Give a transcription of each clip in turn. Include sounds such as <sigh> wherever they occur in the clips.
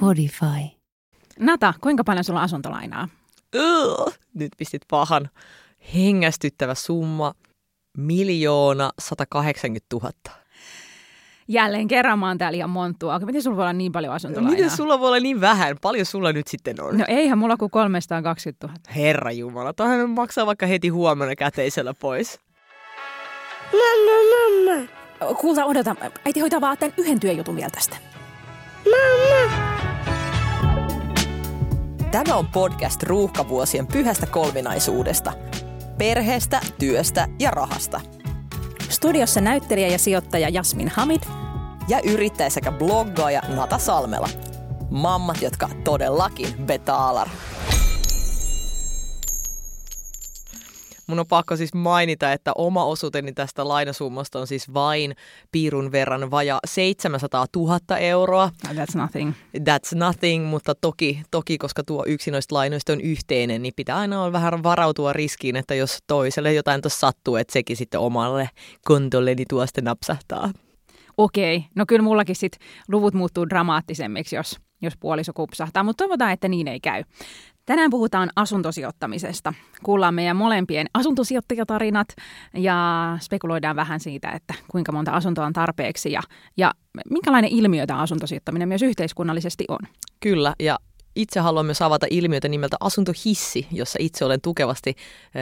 Podify. Nata, kuinka paljon sulla on asuntolainaa? Ugh, nyt pistit pahan. Hengästyttävä summa. Miljoona 180 000. Jälleen kerran mä oon täällä ihan monttua. Miten sulla voi olla niin paljon asuntolainaa? Miten sulla voi olla niin vähän? Paljon sulla nyt sitten on? No eihän mulla kuin 320 000. Herra Jumala, toihan maksaa vaikka heti huomenna käteisellä pois. Mamma, mamma. Kuulta, odota. Äiti hoitaa vaan tämän yhden työjutun vielä tästä. Mamma. Tämä on podcast ruuhkavuosien pyhästä kolminaisuudesta. Perheestä, työstä ja rahasta. Studiossa näyttelijä ja sijoittaja Jasmin Hamid. Ja yrittäjä sekä bloggaaja Nata Salmela. Mammat, jotka todellakin betaalar. Mun on pakko siis mainita, että oma osuuteni tästä lainasummasta on siis vain piirun verran vaja 700 000 euroa. That's nothing. That's nothing, mutta toki, toki koska tuo yksi noista lainoista on yhteinen, niin pitää aina olla vähän varautua riskiin, että jos toiselle jotain tuossa sattuu, että sekin sitten omalle kontolleni tuosta napsahtaa. Okei, no kyllä mullakin sit luvut muuttuu dramaattisemmiksi, jos, jos puoliso kupsahtaa, mutta toivotaan, että niin ei käy. Tänään puhutaan asuntosijoittamisesta. Kuullaan meidän molempien asuntosijoittajatarinat ja spekuloidaan vähän siitä, että kuinka monta asuntoa on tarpeeksi ja, ja minkälainen ilmiö tämä asuntosijoittaminen myös yhteiskunnallisesti on. Kyllä, ja itse haluan myös avata ilmiötä nimeltä asuntohissi, jossa itse olen tukevasti äh,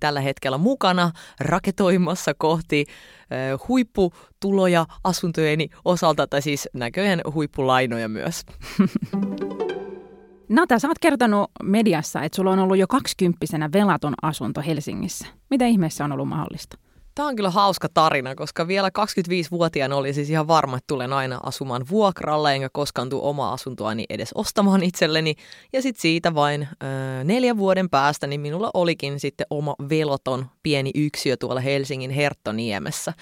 tällä hetkellä mukana raketoimassa kohti äh, huipputuloja asuntojeni osalta, tai siis näköjään huippulainoja myös. <laughs> Nata, sä oot kertonut mediassa, että sulla on ollut jo kaksikymppisenä velaton asunto Helsingissä. Mitä ihmeessä on ollut mahdollista? Tämä on kyllä hauska tarina, koska vielä 25-vuotiaana oli siis ihan varma, että tulen aina asumaan vuokralla, enkä koskaan tule omaa asuntoani edes ostamaan itselleni. Ja sitten siitä vain äh, neljän vuoden päästä, niin minulla olikin sitten oma veloton pieni yksiö tuolla Helsingin Herttoniemessä.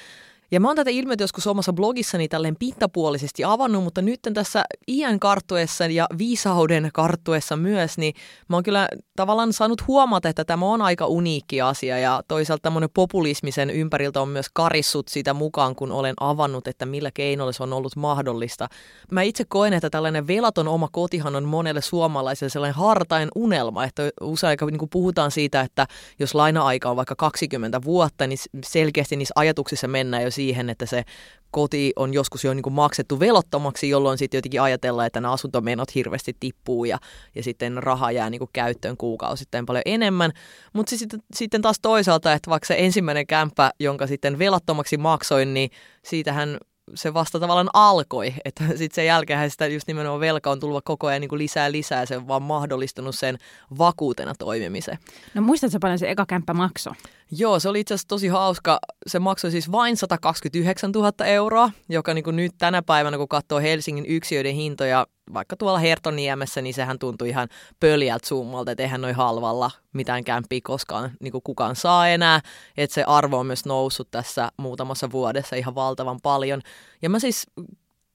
Ja mä oon tätä ilmiötä joskus omassa blogissani tälleen pintapuolisesti avannut, mutta nyt tässä iän karttuessa ja viisauden karttuessa myös, niin mä oon kyllä tavallaan saanut huomata, että tämä on aika uniikki asia ja toisaalta tämmöinen populismisen ympäriltä on myös karissut sitä mukaan, kun olen avannut, että millä keinoilla se on ollut mahdollista. Mä itse koen, että tällainen velaton oma kotihan on monelle suomalaiselle sellainen hartain unelma, että usein niin puhutaan siitä, että jos laina-aika on vaikka 20 vuotta, niin selkeästi niissä ajatuksissa mennään jo siihen, että se koti on joskus jo niin kuin maksettu velottomaksi, jolloin sitten jotenkin ajatellaan, että nämä asuntomenot hirveästi tippuu ja, ja sitten raha jää niin kuin käyttöön kuukausittain paljon enemmän. Mutta sitten, sitten taas toisaalta, että vaikka se ensimmäinen kämppä, jonka sitten velattomaksi maksoin, niin siitähän se vasta tavallaan alkoi, <laughs> että sitten sen jälkeen sitä just nimenomaan velka on tullut koko ajan niin kuin lisää lisää, se on vaan mahdollistunut sen vakuutena toimimisen. No muistatko paljon se eka kämppä maksoi? Joo, se oli itse asiassa tosi hauska. Se maksoi siis vain 129 000 euroa, joka niin kuin nyt tänä päivänä, kun katsoo Helsingin yksiöiden hintoja, vaikka tuolla Hertoniemessä, niin sehän tuntui ihan pöljältä summalta, että eihän noin halvalla mitään kämpiä koskaan niin kuin kukaan saa enää. Että se arvo on myös noussut tässä muutamassa vuodessa ihan valtavan paljon. Ja mä siis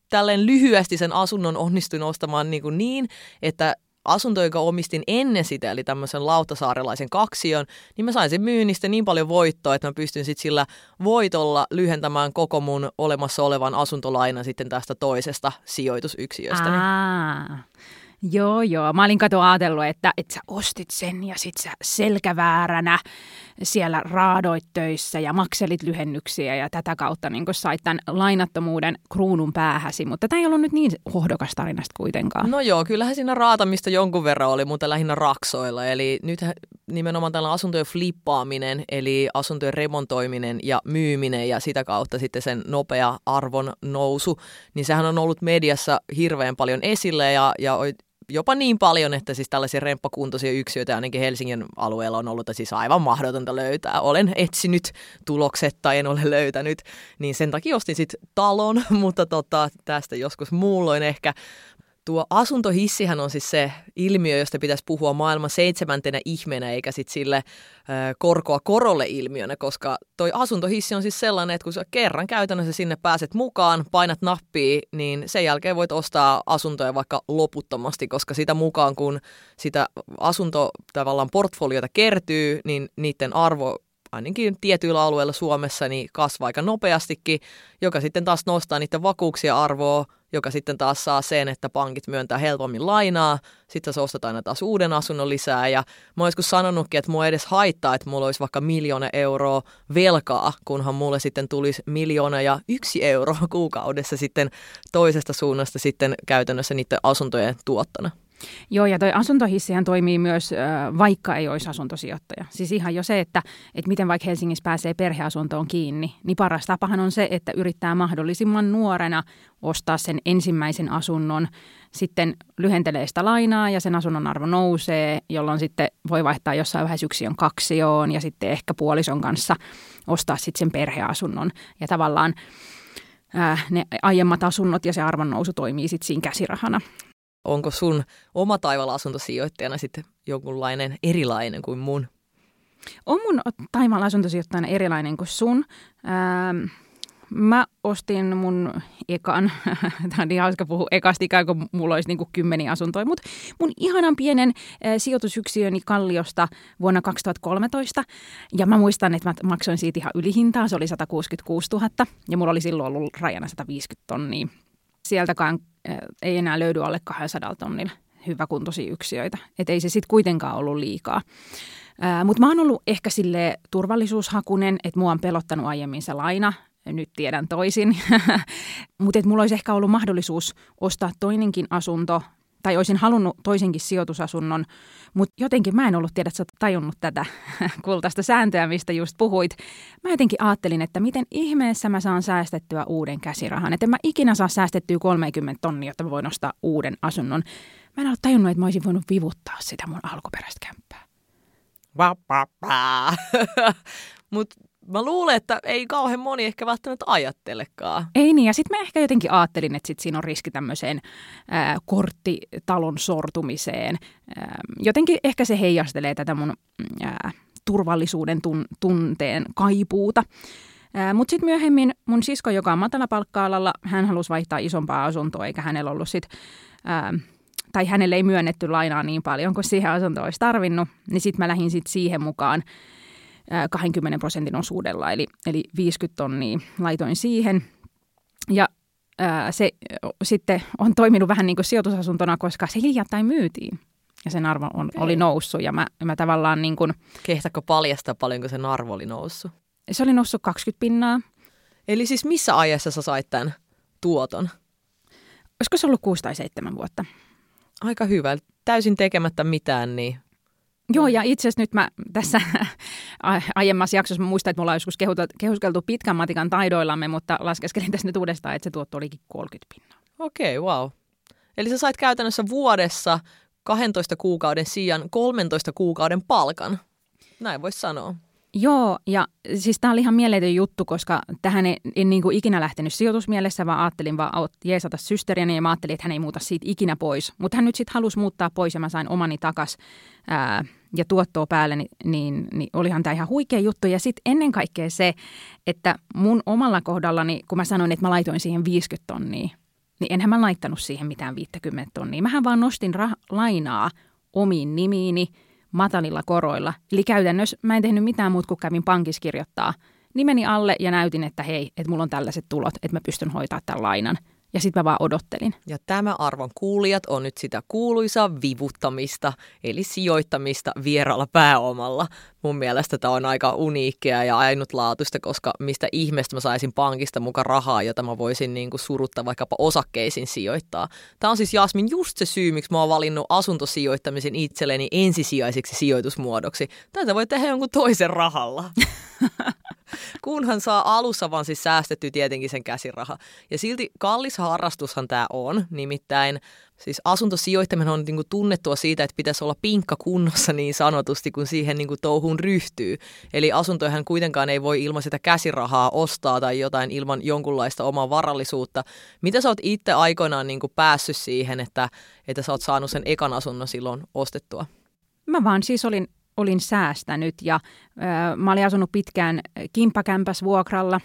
tälleen lyhyesti sen asunnon onnistuin ostamaan niin, kuin niin että asunto, joka omistin ennen sitä, eli tämmöisen lautasaarelaisen kaksion, niin mä sain sen myynnistä niin paljon voittoa, että mä pystyn sitten sillä voitolla lyhentämään koko mun olemassa olevan asuntolainan sitten tästä toisesta sijoitusyksiöstä. Aa. Joo, joo. Mä olin kato ajatellut, että, että sä ostit sen ja sit sä selkävääränä siellä raadoit töissä ja makselit lyhennyksiä ja tätä kautta niin sait tämän lainattomuuden kruunun päähäsi. Mutta tämä ei ollut nyt niin hohdokas tarinasta kuitenkaan. No joo, kyllähän siinä raatamista jonkun verran oli, mutta lähinnä raksoilla. Eli nyt nimenomaan tällä asuntojen flippaaminen, eli asuntojen remontoiminen ja myyminen ja sitä kautta sitten sen nopea arvon nousu, niin sehän on ollut mediassa hirveän paljon esille ja, ja jopa niin paljon, että siis tällaisia remppakuntoisia yksiöitä ainakin Helsingin alueella on ollut siis aivan mahdotonta löytää. Olen etsinyt tulokset tai en ole löytänyt, niin sen takia ostin sitten talon, <laughs> mutta tota, tästä joskus muulloin ehkä. Tuo asuntohissihän on siis se ilmiö, josta pitäisi puhua maailman seitsemäntenä ihmeenä, eikä sitten sille ö, korkoa korolle ilmiönä, koska toi asuntohissi on siis sellainen, että kun sä kerran käytännössä sinne pääset mukaan, painat nappia, niin sen jälkeen voit ostaa asuntoja vaikka loputtomasti, koska sitä mukaan kun sitä asunto tavallaan portfoliota kertyy, niin niiden arvo ainakin tietyillä alueilla Suomessa niin kasvaa aika nopeastikin, joka sitten taas nostaa niiden vakuuksia arvoa, joka sitten taas saa sen, että pankit myöntää helpommin lainaa, sitten sä ostat aina taas uuden asunnon lisää ja mä oon sanonutkin, että mua edes haittaa, että mulla olisi vaikka miljoona euroa velkaa, kunhan mulle sitten tulisi miljoona ja yksi euro <laughs> kuukaudessa sitten toisesta suunnasta sitten käytännössä niiden asuntojen tuottona. Joo, ja toi asuntohissihän toimii myös, vaikka ei olisi asuntosijoittaja. Siis ihan jo se, että, että miten vaikka Helsingissä pääsee perheasuntoon kiinni, niin paras tapahan on se, että yrittää mahdollisimman nuorena ostaa sen ensimmäisen asunnon, sitten lyhentelee sitä lainaa ja sen asunnon arvo nousee, jolloin sitten voi vaihtaa jossain vaiheessa yksiön kaksioon ja sitten ehkä puolison kanssa ostaa sitten sen perheasunnon. Ja tavallaan ne aiemmat asunnot ja se arvonnousu toimii sitten siinä käsirahana onko sun oma taivaalla asuntosijoittajana sitten jonkunlainen erilainen kuin mun? On mun taivaalla asuntosijoittajana erilainen kuin sun. Ähm, mä ostin mun ekan, <laughs> tämä on niin hauska puhua ekasta ikään kuin mulla olisi niinku kymmeniä asuntoja, mutta mun ihanan pienen äh, sijoitusyksiöni Kalliosta vuonna 2013. Ja mä muistan, että mä maksoin siitä ihan ylihintaa, se oli 166 000 ja mulla oli silloin ollut rajana 150 tonnia. Sieltäkään ei enää löydy alle 200 tonnin hyväkuntoisia yksiöitä. Että ei se sitten kuitenkaan ollut liikaa. Mutta mä oon ollut ehkä sille turvallisuushakunen, että mua on pelottanut aiemmin se laina. Nyt tiedän toisin. <laughs> Mutta mulla olisi ehkä ollut mahdollisuus ostaa toinenkin asunto tai olisin halunnut toisenkin sijoitusasunnon, mutta jotenkin mä en ollut tiedä, että sä tajunnut tätä <laughs> kultaista sääntöä, mistä just puhuit. Mä jotenkin ajattelin, että miten ihmeessä mä saan säästettyä uuden käsirahan. Että en mä ikinä saa säästettyä 30 tonnia, jotta mä voin ostaa uuden asunnon. Mä en ole tajunnut, että mä olisin voinut vivuttaa sitä mun alkuperäistä kämppää. <laughs> Mutta mä luulen, että ei kauhean moni ehkä välttämättä ajattelekaan. Ei niin, ja sitten mä ehkä jotenkin ajattelin, että sit siinä on riski tämmöiseen ää, korttitalon sortumiseen. Ää, jotenkin ehkä se heijastelee tätä mun ää, turvallisuuden tun, tunteen kaipuuta. Mutta sitten myöhemmin mun sisko, joka on matalapalkka-alalla, hän halusi vaihtaa isompaa asuntoa, eikä hänellä ollut sit, ää, tai hänelle ei myönnetty lainaa niin paljon kuin siihen asuntoon olisi tarvinnut, niin sitten mä lähdin sit siihen mukaan 20 prosentin osuudella, eli, eli 50 tonnia laitoin siihen. Ja ää, se sitten on toiminut vähän niin kuin sijoitusasuntona, koska se hiljattain myytiin ja sen arvo on, oli noussut. Ja mä, mä tavallaan niin kuin... Kehtako paljastaa paljonko sen arvo oli noussut? Se oli noussut 20 pinnaa. Eli siis missä ajassa sä sait tämän tuoton? Olisiko se ollut 6 tai 7 vuotta? Aika hyvä. Täysin tekemättä mitään, niin Joo, ja itse asiassa nyt mä tässä <laughs> aiemmassa jaksossa mä muistan, että me ollaan joskus kehuskeltu pitkän matikan taidoillamme, mutta laskeskelin tässä nyt uudestaan, että se tuotto olikin 30 pinnaa. Okei, okay, wow. Eli sä sait käytännössä vuodessa 12 kuukauden sijaan 13 kuukauden palkan. Näin voisi sanoa. Joo, ja siis tämä oli ihan mieletön juttu, koska tähän en, en niin kuin ikinä lähtenyt sijoitusmielessä, vaan ajattelin vaan jeesata systeriäni ja mä ajattelin, että hän ei muuta siitä ikinä pois. Mutta hän nyt sitten halusi muuttaa pois ja mä sain omani takas ää, ja tuottoa päälle, niin, niin, niin olihan tämä ihan huikea juttu. Ja sitten ennen kaikkea se, että mun omalla kohdallani, kun mä sanoin, että mä laitoin siihen 50 tonnia, niin enhän mä laittanut siihen mitään 50 tonnia. Mähän vaan nostin rah- lainaa omiin nimiini – matalilla koroilla. Eli käytännössä mä en tehnyt mitään muuta kuin kävin pankissa kirjoittaa nimeni alle ja näytin, että hei, että mulla on tällaiset tulot, että mä pystyn hoitaa tämän lainan. Ja sitten mä vaan odottelin. Ja tämä arvon kuulijat on nyt sitä kuuluisaa vivuttamista, eli sijoittamista vieraalla pääomalla. Mun mielestä tämä on aika uniikkia ja ainutlaatuista, koska mistä ihmeestä mä saisin pankista mukaan rahaa, jota mä voisin niin kuin suruttaa vaikkapa osakkeisiin sijoittaa. Tämä on siis Jasmin just se syy, miksi mä oon valinnut asuntosijoittamisen itselleni ensisijaiseksi sijoitusmuodoksi. Tätä voi tehdä jonkun toisen rahalla. <laughs> Kunhan saa alussa vaan siis säästetty tietenkin sen käsiraha. Ja silti kallis harrastushan tämä on, nimittäin siis asuntosijoittaminen on niinku tunnettua siitä, että pitäisi olla pinkka kunnossa niin sanotusti, kun siihen niinku touhuun ryhtyy. Eli asuntojahan kuitenkaan ei voi ilman sitä käsirahaa ostaa tai jotain ilman jonkunlaista omaa varallisuutta. Mitä sä oot itse aikoinaan niinku päässyt siihen, että, että sä oot saanut sen ekan asunnon silloin ostettua? Mä vaan siis olin olin säästänyt ja ö, mä olin asunut pitkään kimppakämpäs vuokralla.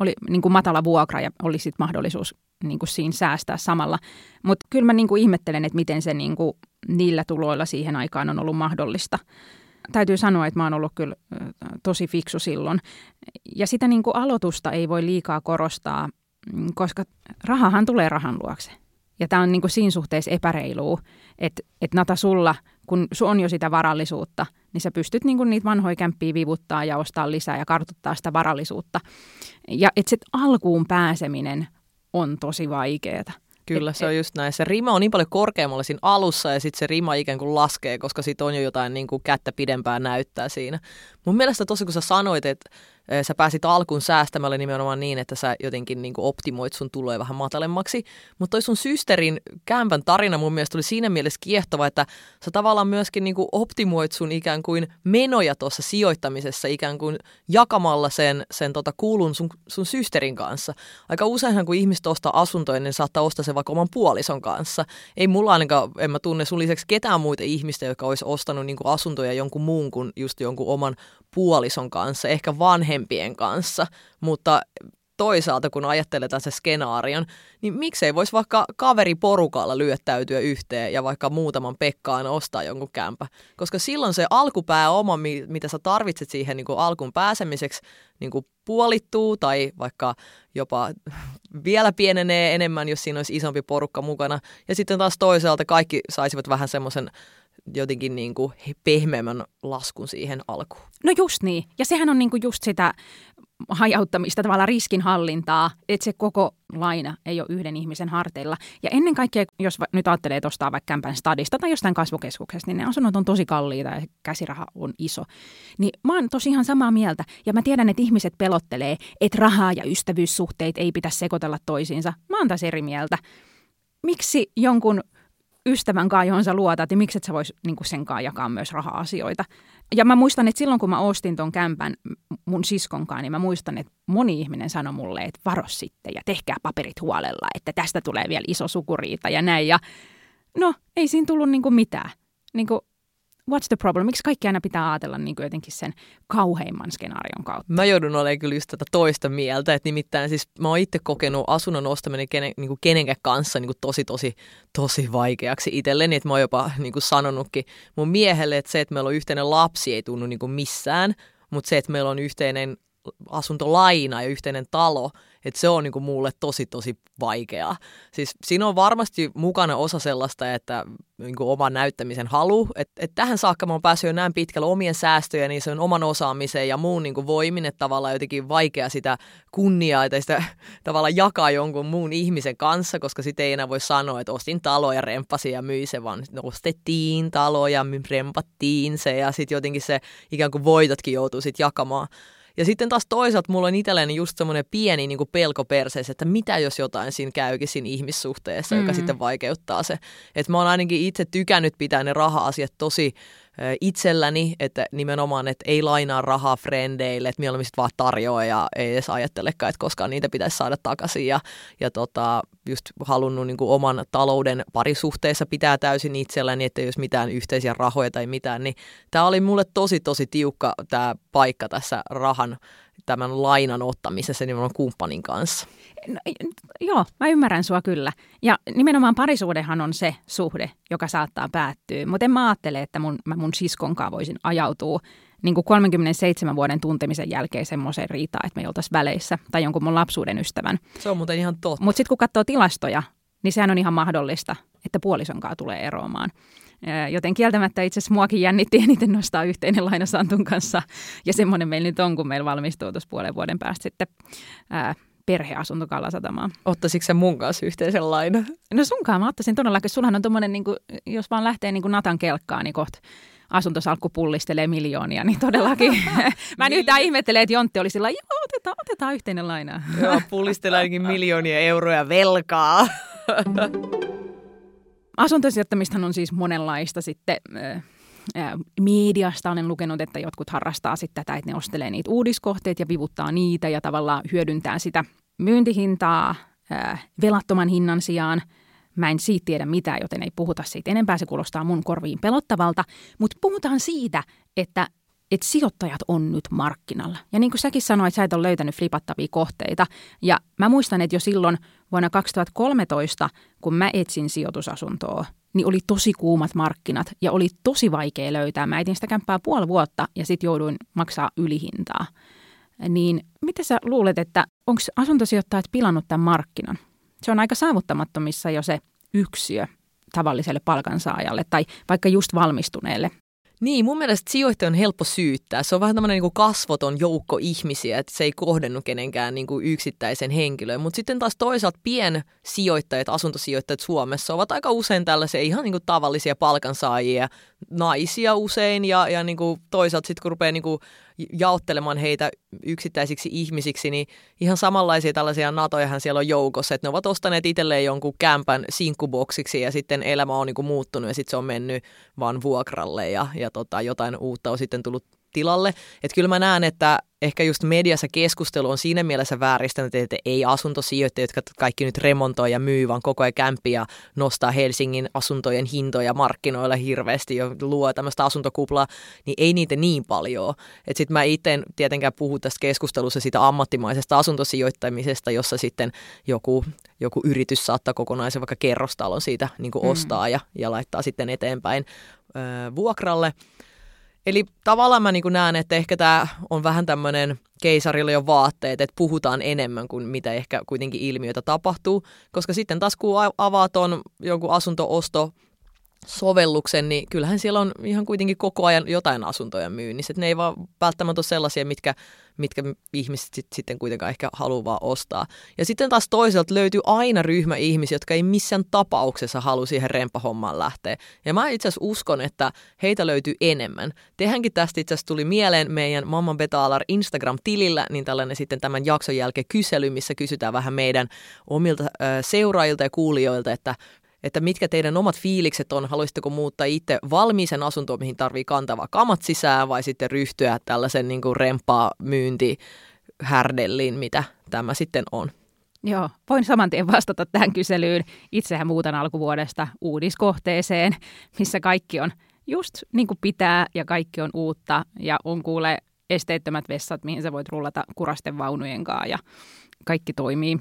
Oli niin kuin matala vuokra ja oli sitten mahdollisuus niin kuin siinä säästää samalla. Mutta kyllä mä niin kuin ihmettelen, että miten se niin kuin niillä tuloilla siihen aikaan on ollut mahdollista. täytyy sanoa, että mä oon ollut kyllä tosi fiksu silloin. Ja sitä niin kuin aloitusta ei voi liikaa korostaa, mm, koska rahahan tulee rahan luokse. Ja tämä on niin kuin siinä suhteessa epäreilua, että, että Nata sulla, kun sun on jo sitä varallisuutta, niin sä pystyt niin kuin niitä vanhoja kämppiä vivuttaa ja ostaa lisää ja kartuttaa sitä varallisuutta. Ja että se alkuun pääseminen on tosi vaikeaa. Kyllä, se on just näin. Se rima on niin paljon korkeammalla siinä alussa ja sitten se rima ikään kuin laskee, koska siitä on jo jotain niin kuin kättä pidempään näyttää siinä. Mun mielestä tosi kun sä sanoit, että sä pääsit alkuun säästämällä nimenomaan niin, että sä jotenkin niin kuin optimoit sun tuloja vähän matalemmaksi. Mutta toi sun systerin kämpän tarina mun mielestä oli siinä mielessä kiehtova, että sä tavallaan myöskin niin kuin optimoit sun ikään kuin menoja tuossa sijoittamisessa ikään kuin jakamalla sen, sen tota kuulun sun, sun systerin kanssa. Aika useinhan kun ihmiset ostaa asuntoja, niin saattaa ostaa se vaikka oman puolison kanssa. Ei mulla ainakaan, en mä tunne sun lisäksi ketään muita ihmistä, jotka olisi ostanut niin kuin asuntoja jonkun muun kuin just jonkun oman puolison kanssa, ehkä vanhempien kanssa, mutta toisaalta kun ajattelee tässä skenaarion, niin miksei voisi vaikka kaveriporukalla lyöttäytyä yhteen ja vaikka muutaman Pekkaan ostaa jonkun kämpä. Koska silloin se alkupääoma, mitä sä tarvitset siihen niin kuin alkuun pääsemiseksi, niin kuin puolittuu tai vaikka jopa vielä pienenee enemmän, jos siinä olisi isompi porukka mukana. Ja sitten taas toisaalta kaikki saisivat vähän semmoisen jotenkin niin kuin pehmeämmän laskun siihen alkuun. No just niin. Ja sehän on niin kuin just sitä hajauttamista, tavallaan riskinhallintaa, että se koko laina ei ole yhden ihmisen harteilla. Ja ennen kaikkea, jos nyt ajattelee, että ostaa vaikka kämpän stadista tai jostain kasvukeskuksesta, niin ne asunnot on tosi kalliita ja käsiraha on iso. Niin mä oon tosi ihan samaa mieltä. Ja mä tiedän, että ihmiset pelottelee, että rahaa ja ystävyyssuhteet ei pitäisi sekoitella toisiinsa. Mä oon taas eri mieltä. Miksi jonkun ystävän kanssa, johon sä luotat, niin miksi et sä vois niin sen kanssa jakaa myös raha-asioita. Ja mä muistan, että silloin kun mä ostin ton kämpän mun siskon kanssa, niin mä muistan, että moni ihminen sanoi mulle, että varo sitten ja tehkää paperit huolella, että tästä tulee vielä iso sukuriita ja näin. Ja no, ei siinä tullut niin mitään. Niin kuin what's the problem? Miksi kaikki aina pitää ajatella niin kuin jotenkin sen kauheimman skenaarion kautta? Mä joudun olemaan kyllä just tätä toista mieltä, että nimittäin siis mä oon itse kokenut asunnon ostaminen kenen, niin kuin kenenkään kanssa niin kuin tosi, tosi, tosi vaikeaksi itselleni, että mä oon jopa niin kuin sanonutkin mun miehelle, että se, että meillä on yhteinen lapsi ei tunnu niin kuin missään, mutta se, että meillä on yhteinen asuntolaina ja yhteinen talo, että se on niin kuin mulle tosi tosi vaikeaa. Siis siinä on varmasti mukana osa sellaista, että niin kuin oman näyttämisen halu, että, että tähän saakka mä oon päässyt jo näin pitkälle omien säästöjä, niin se on oman osaamisen ja muun niin kuin voimin, että tavallaan jotenkin vaikea sitä kunniaa tai sitä <laughs> tavallaan jakaa jonkun muun ihmisen kanssa, koska sitten ei enää voi sanoa, että ostin talo ja rempasin ja myi se, vaan ostettiin talo ja rempattiin se ja sitten jotenkin se ikään kuin voitotkin joutuu sitten jakamaan. Ja sitten taas toisaalta mulla on itselleni just semmoinen pieni niin pelko perseessä, että mitä jos jotain siinä käykin siinä ihmissuhteessa, mm-hmm. joka sitten vaikeuttaa se. Että mä oon ainakin itse tykännyt pitää ne raha-asiat tosi itselläni, että nimenomaan, että ei lainaa rahaa frendeille, että mieluummin vaan tarjoaa ja ei edes ajattelekaan, että koskaan niitä pitäisi saada takaisin ja, ja tota, just halunnut niin kuin oman talouden parisuhteessa pitää täysin itselläni, että jos mitään yhteisiä rahoja tai mitään, niin tämä oli mulle tosi tosi tiukka tämä paikka tässä rahan tämän lainan ottamisessa nimenomaan kumppanin kanssa. No, joo, mä ymmärrän sua kyllä. Ja nimenomaan parisuudehan on se suhde, joka saattaa päättyä. Mutta en mä ajattele, että mun, mä mun siskonkaan voisin ajautua niin kuin 37 vuoden tuntemisen jälkeen semmoiseen riitaan, että me oltaisiin väleissä. Tai jonkun mun lapsuuden ystävän. Se on muuten ihan totta. Mutta sitten kun katsoo tilastoja, niin sehän on ihan mahdollista, että puolisonkaan tulee eroamaan. Joten kieltämättä itse asiassa muakin jännitti eniten nostaa yhteinen laina Santun kanssa. Ja semmoinen meillä nyt on, kun meillä valmistuu tuossa puolen vuoden päästä sitten ää, perheasunto Kalasatamaan. Ottaisitko se mun kanssa yhteisen lainan? No sunkaan mä ottaisin todellakin. Sullahan on tommonen, niin kuin, jos vaan lähtee niin kuin Natan kelkkaan, niin kohta asuntosalkku pullistelee miljoonia, niin todellakin. <laughs> mä en yhtään ihmettele, että Jontti oli sillä joo, otetaan, otetaan yhteinen laina. joo, pullistelee miljoonia euroja velkaa. <laughs> Asuntosijoittamistahan on siis monenlaista sitten mediasta olen lukenut, että jotkut harrastaa sitten tätä, että ne ostelee niitä uudiskohteet ja vivuttaa niitä ja tavallaan hyödyntää sitä myyntihintaa velattoman hinnan sijaan. Mä en siitä tiedä mitään, joten ei puhuta siitä enempää. Se kuulostaa mun korviin pelottavalta. Mutta puhutaan siitä, että että sijoittajat on nyt markkinalla. Ja niin kuin säkin sanoit, sä et ole löytänyt flipattavia kohteita. Ja mä muistan, että jo silloin vuonna 2013, kun mä etsin sijoitusasuntoa, niin oli tosi kuumat markkinat ja oli tosi vaikea löytää. Mä etin sitä kämppää puoli vuotta ja sitten jouduin maksaa ylihintaa. Niin mitä sä luulet, että onko asuntosijoittajat pilannut tämän markkinan? Se on aika saavuttamattomissa jo se yksiö tavalliselle palkansaajalle tai vaikka just valmistuneelle. Niin, mun mielestä sijoittaja on helppo syyttää. Se on vähän tämmöinen niin kasvoton joukko ihmisiä, että se ei kohdennu kenenkään niin kuin yksittäisen henkilöön. Mutta sitten taas toisaalta piensijoittajat, asuntosijoittajat Suomessa ovat aika usein tällaisia ihan niin kuin tavallisia palkansaajia, naisia usein ja, ja niin kuin toisaalta sitten kun rupeaa niin kuin jaottelemaan heitä yksittäisiksi ihmisiksi, niin ihan samanlaisia tällaisia natojahan siellä on joukossa, että ne ovat ostaneet itselleen jonkun kämpän sinkkuboksiksi ja sitten elämä on niin kuin muuttunut ja sitten se on mennyt vaan vuokralle ja, ja tota, jotain uutta on sitten tullut tilalle. Että kyllä mä näen, että ehkä just mediassa keskustelu on siinä mielessä vääristänyt, että ei asuntosijoittajia, jotka kaikki nyt remontoi ja myy, vaan koko ajan kämpiä ja nostaa Helsingin asuntojen hintoja markkinoilla hirveästi ja luo tämmöistä asuntokuplaa, niin ei niitä niin paljon. Että sitten mä itse tietenkään puhu tästä keskustelussa siitä ammattimaisesta asuntosijoittamisesta, jossa sitten joku, joku yritys saattaa kokonaisen vaikka kerrostalon siitä niin mm. ostaa ja, ja laittaa sitten eteenpäin öö, vuokralle. Eli tavallaan mä niin näen, että ehkä tämä on vähän tämmöinen keisarille jo vaatteet, että puhutaan enemmän kuin mitä ehkä kuitenkin ilmiöitä tapahtuu, koska sitten taas kun avaat on jonkun asuntoosto sovelluksen, niin kyllähän siellä on ihan kuitenkin koko ajan jotain asuntoja myynnissä. Että ne ei vaan välttämättä ole sellaisia, mitkä, mitkä ihmiset sit, sitten kuitenkaan ehkä haluaa ostaa. Ja sitten taas toisaalta löytyy aina ryhmä ihmisiä, jotka ei missään tapauksessa halua siihen rempahommaan lähteä. Ja mä itse asiassa uskon, että heitä löytyy enemmän. Tehänkin tästä itse asiassa tuli mieleen meidän Mamman Betaalar Instagram-tilillä, niin tällainen sitten tämän jakson jälkeen kysely, missä kysytään vähän meidän omilta äh, seuraajilta ja kuulijoilta, että että mitkä teidän omat fiilikset on, haluaisitteko muuttaa itse valmiisen asuntoon, mihin tarvii kantavaa kamat sisään vai sitten ryhtyä tällaisen niin kuin rempaa myynti härdelliin, mitä tämä sitten on. Joo, voin saman tien vastata tähän kyselyyn. Itsehän muutan alkuvuodesta uudiskohteeseen, missä kaikki on just niin kuin pitää ja kaikki on uutta ja on kuule esteettömät vessat, mihin sä voit rullata kurasten vaunujen kanssa ja kaikki toimii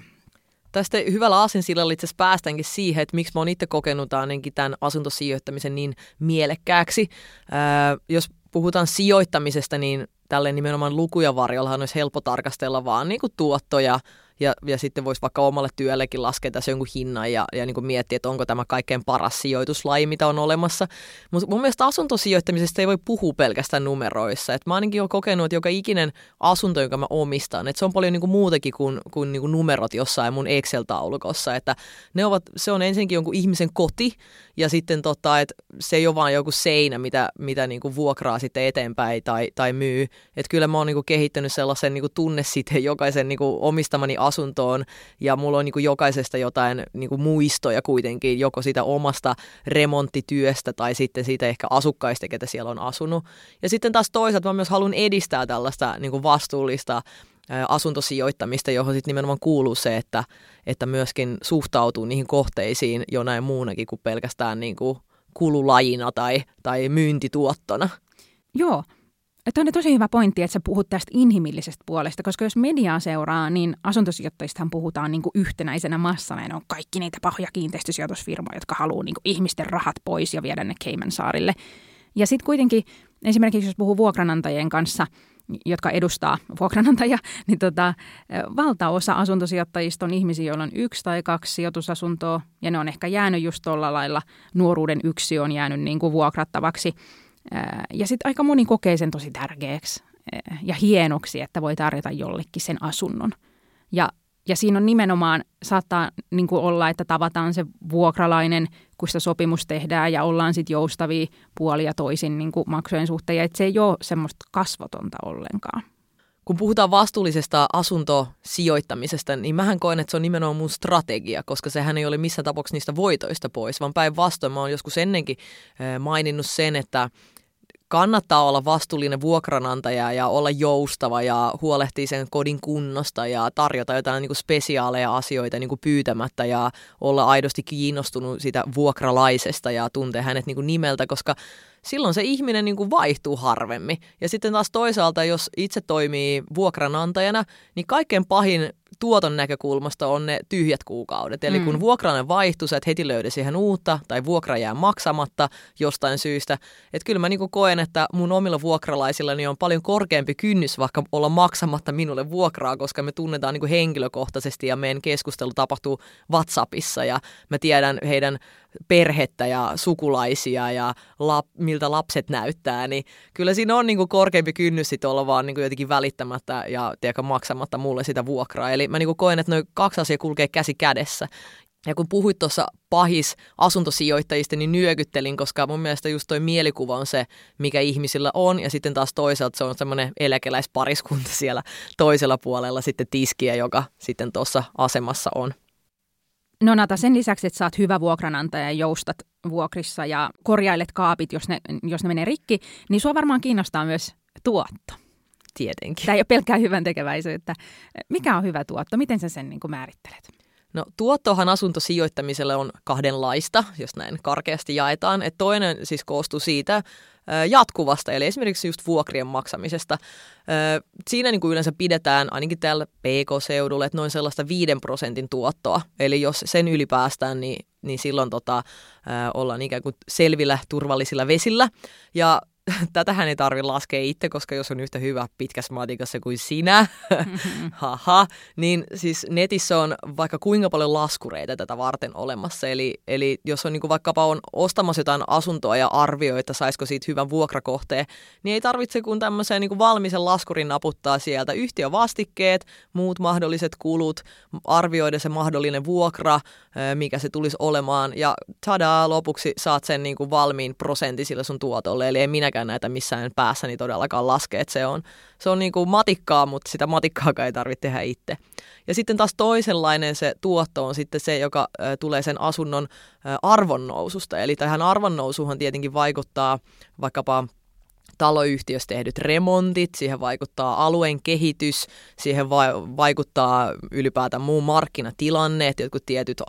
Tästä hyvällä aasinsillalla itse asiassa päästäänkin siihen, että miksi mä oon itse kokenut ainakin tämän asuntosijoittamisen niin mielekkääksi. Ää, jos puhutaan sijoittamisesta, niin tälle nimenomaan lukuja varjollahan olisi helppo tarkastella vaan niin kuin tuottoja, ja, ja sitten voisi vaikka omalle työllekin laskea tässä jonkun hinnan ja, ja niin kuin miettiä, että onko tämä kaikkein paras sijoituslaji, mitä on olemassa. Mutta mun mielestä asuntosijoittamisesta ei voi puhua pelkästään numeroissa. Et mä ainakin olen kokenut, että joka ikinen asunto, jonka mä omistan, että se on paljon niin kuin muutakin kuin, kuin, niin kuin numerot jossain mun Excel-taulukossa. Että ne ovat, se on ensinnäkin jonkun ihmisen koti ja sitten tota, että se ei ole vaan joku seinä, mitä, mitä niin kuin vuokraa sitten eteenpäin tai, tai myy. Että kyllä mä oon niin kuin kehittänyt sellaisen niin kuin tunnesiteen jokaisen niin kuin omistamani asuntoon ja mulla on niin kuin jokaisesta jotain niin kuin muistoja kuitenkin, joko sitä omasta remonttityöstä tai sitten siitä ehkä asukkaista, ketä siellä on asunut. Ja sitten taas toisaalta mä myös haluan edistää tällaista niin kuin vastuullista asuntosijoittamista, johon sitten nimenomaan kuuluu se, että, että myöskin suhtautuu niihin kohteisiin jonain muunakin kuin pelkästään niin kuin kululajina tai, tai myyntituottona. Joo, Tämä on tosi hyvä pointti, että sä puhut tästä inhimillisestä puolesta, koska jos mediaa seuraa, niin asuntosijoittajistahan puhutaan niin kuin yhtenäisenä massana. Ja ne on kaikki niitä pahoja kiinteistösijoitusfirmoja, jotka haluaa niin kuin ihmisten rahat pois ja viedä ne Cayman-saarille. Ja sitten kuitenkin esimerkiksi jos puhuu vuokranantajien kanssa, jotka edustaa vuokranantajia, <laughs> niin tota, valtaosa asuntosijoittajista on ihmisiä, joilla on yksi tai kaksi sijoitusasuntoa, ja ne on ehkä jäänyt just tuolla lailla, nuoruuden yksi on jäänyt niin kuin vuokrattavaksi. Ja sitten aika moni kokee sen tosi tärkeäksi ja hienoksi, että voi tarjota jollekin sen asunnon. Ja, ja siinä on nimenomaan, saattaa niin kuin olla, että tavataan se vuokralainen, kun sitä sopimus tehdään ja ollaan sitten joustavia puolia toisin niin kuin maksujen suhteen. Ja että se ei ole semmoista kasvotonta ollenkaan kun puhutaan vastuullisesta asuntosijoittamisesta, niin mähän koen, että se on nimenomaan mun strategia, koska sehän ei ole missään tapauksessa niistä voitoista pois, vaan päinvastoin mä oon joskus ennenkin maininnut sen, että kannattaa olla vastuullinen vuokranantaja ja olla joustava ja huolehtia sen kodin kunnosta ja tarjota jotain niin kuin spesiaaleja asioita niin kuin pyytämättä ja olla aidosti kiinnostunut sitä vuokralaisesta ja tuntee hänet niin kuin nimeltä, koska silloin se ihminen niin kuin vaihtuu harvemmin. Ja sitten taas toisaalta, jos itse toimii vuokranantajana, niin kaikkein pahin tuoton näkökulmasta on ne tyhjät kuukaudet. Eli mm. kun vuokrainen vaihtuu, sä et heti löydä siihen uutta tai vuokra jää maksamatta jostain syystä. Että kyllä mä niin koen, että mun omilla vuokralaisillani on paljon korkeampi kynnys vaikka olla maksamatta minulle vuokraa, koska me tunnetaan niin henkilökohtaisesti ja meidän keskustelu tapahtuu WhatsAppissa ja mä tiedän heidän perhettä ja sukulaisia ja lap, miltä lapset näyttää, niin kyllä siinä on niin kuin korkeampi kynnys sit olla vaan niin kuin jotenkin välittämättä ja tiedätkö, maksamatta mulle sitä vuokraa. Eli mä niin kuin koen, että noin kaksi asiaa kulkee käsi kädessä. Ja kun puhuit tuossa pahis asuntosijoittajista, niin nyökyttelin, koska mun mielestä just toi mielikuva on se, mikä ihmisillä on. Ja sitten taas toisaalta se on semmoinen eläkeläispariskunta siellä toisella puolella sitten tiskiä, joka sitten tuossa asemassa on. No Nata, sen lisäksi, että oot hyvä vuokranantaja ja joustat vuokrissa ja korjailet kaapit, jos ne, jos ne menee rikki, niin sua varmaan kiinnostaa myös tuotto. Tietenkin. Tämä ei ole pelkkää hyvän tekeväisyyttä. Mikä on hyvä tuotto? Miten sä sen niin kuin määrittelet? No tuottohan asuntosijoittamiselle on kahdenlaista, jos näin karkeasti jaetaan. Et toinen siis koostuu siitä jatkuvasta, eli esimerkiksi just vuokrien maksamisesta. Siinä niin kuin yleensä pidetään ainakin täällä PK-seudulla, että noin sellaista 5 prosentin tuottoa. Eli jos sen ylipäästään, niin, niin silloin tota, ollaan ikään kuin selvillä turvallisilla vesillä. Ja <laughs> tätähän ei tarvitse laskea itse, koska jos on yhtä hyvä pitkässä matikassa kuin sinä, mm-hmm. <laughs> haha, niin siis netissä on vaikka kuinka paljon laskureita tätä varten olemassa. Eli, eli jos on niin kuin vaikkapa on ostamassa jotain asuntoa ja arvioi, että saisiko siitä hyvän vuokrakohteen, niin ei tarvitse kuin tämmöisen niin kuin valmisen laskurin naputtaa sieltä yhtiövastikkeet, muut mahdolliset kulut, arvioida se mahdollinen vuokra, mikä se tulisi olemaan, ja tadaa, lopuksi saat sen niin kuin valmiin prosentin sille sun tuotolle. Eli ei minäkään näitä missään päässäni todellakaan laske, että se on, se on niin kuin matikkaa, mutta sitä matikkaakaan ei tarvitse tehdä itse. Ja sitten taas toisenlainen se tuotto on sitten se, joka tulee sen asunnon arvonnoususta. Eli tähän arvonnousuhan tietenkin vaikuttaa vaikkapa taloyhtiössä tehdyt remontit, siihen vaikuttaa alueen kehitys, siihen va- vaikuttaa ylipäätään muu markkinatilanne, että jotkut tietyt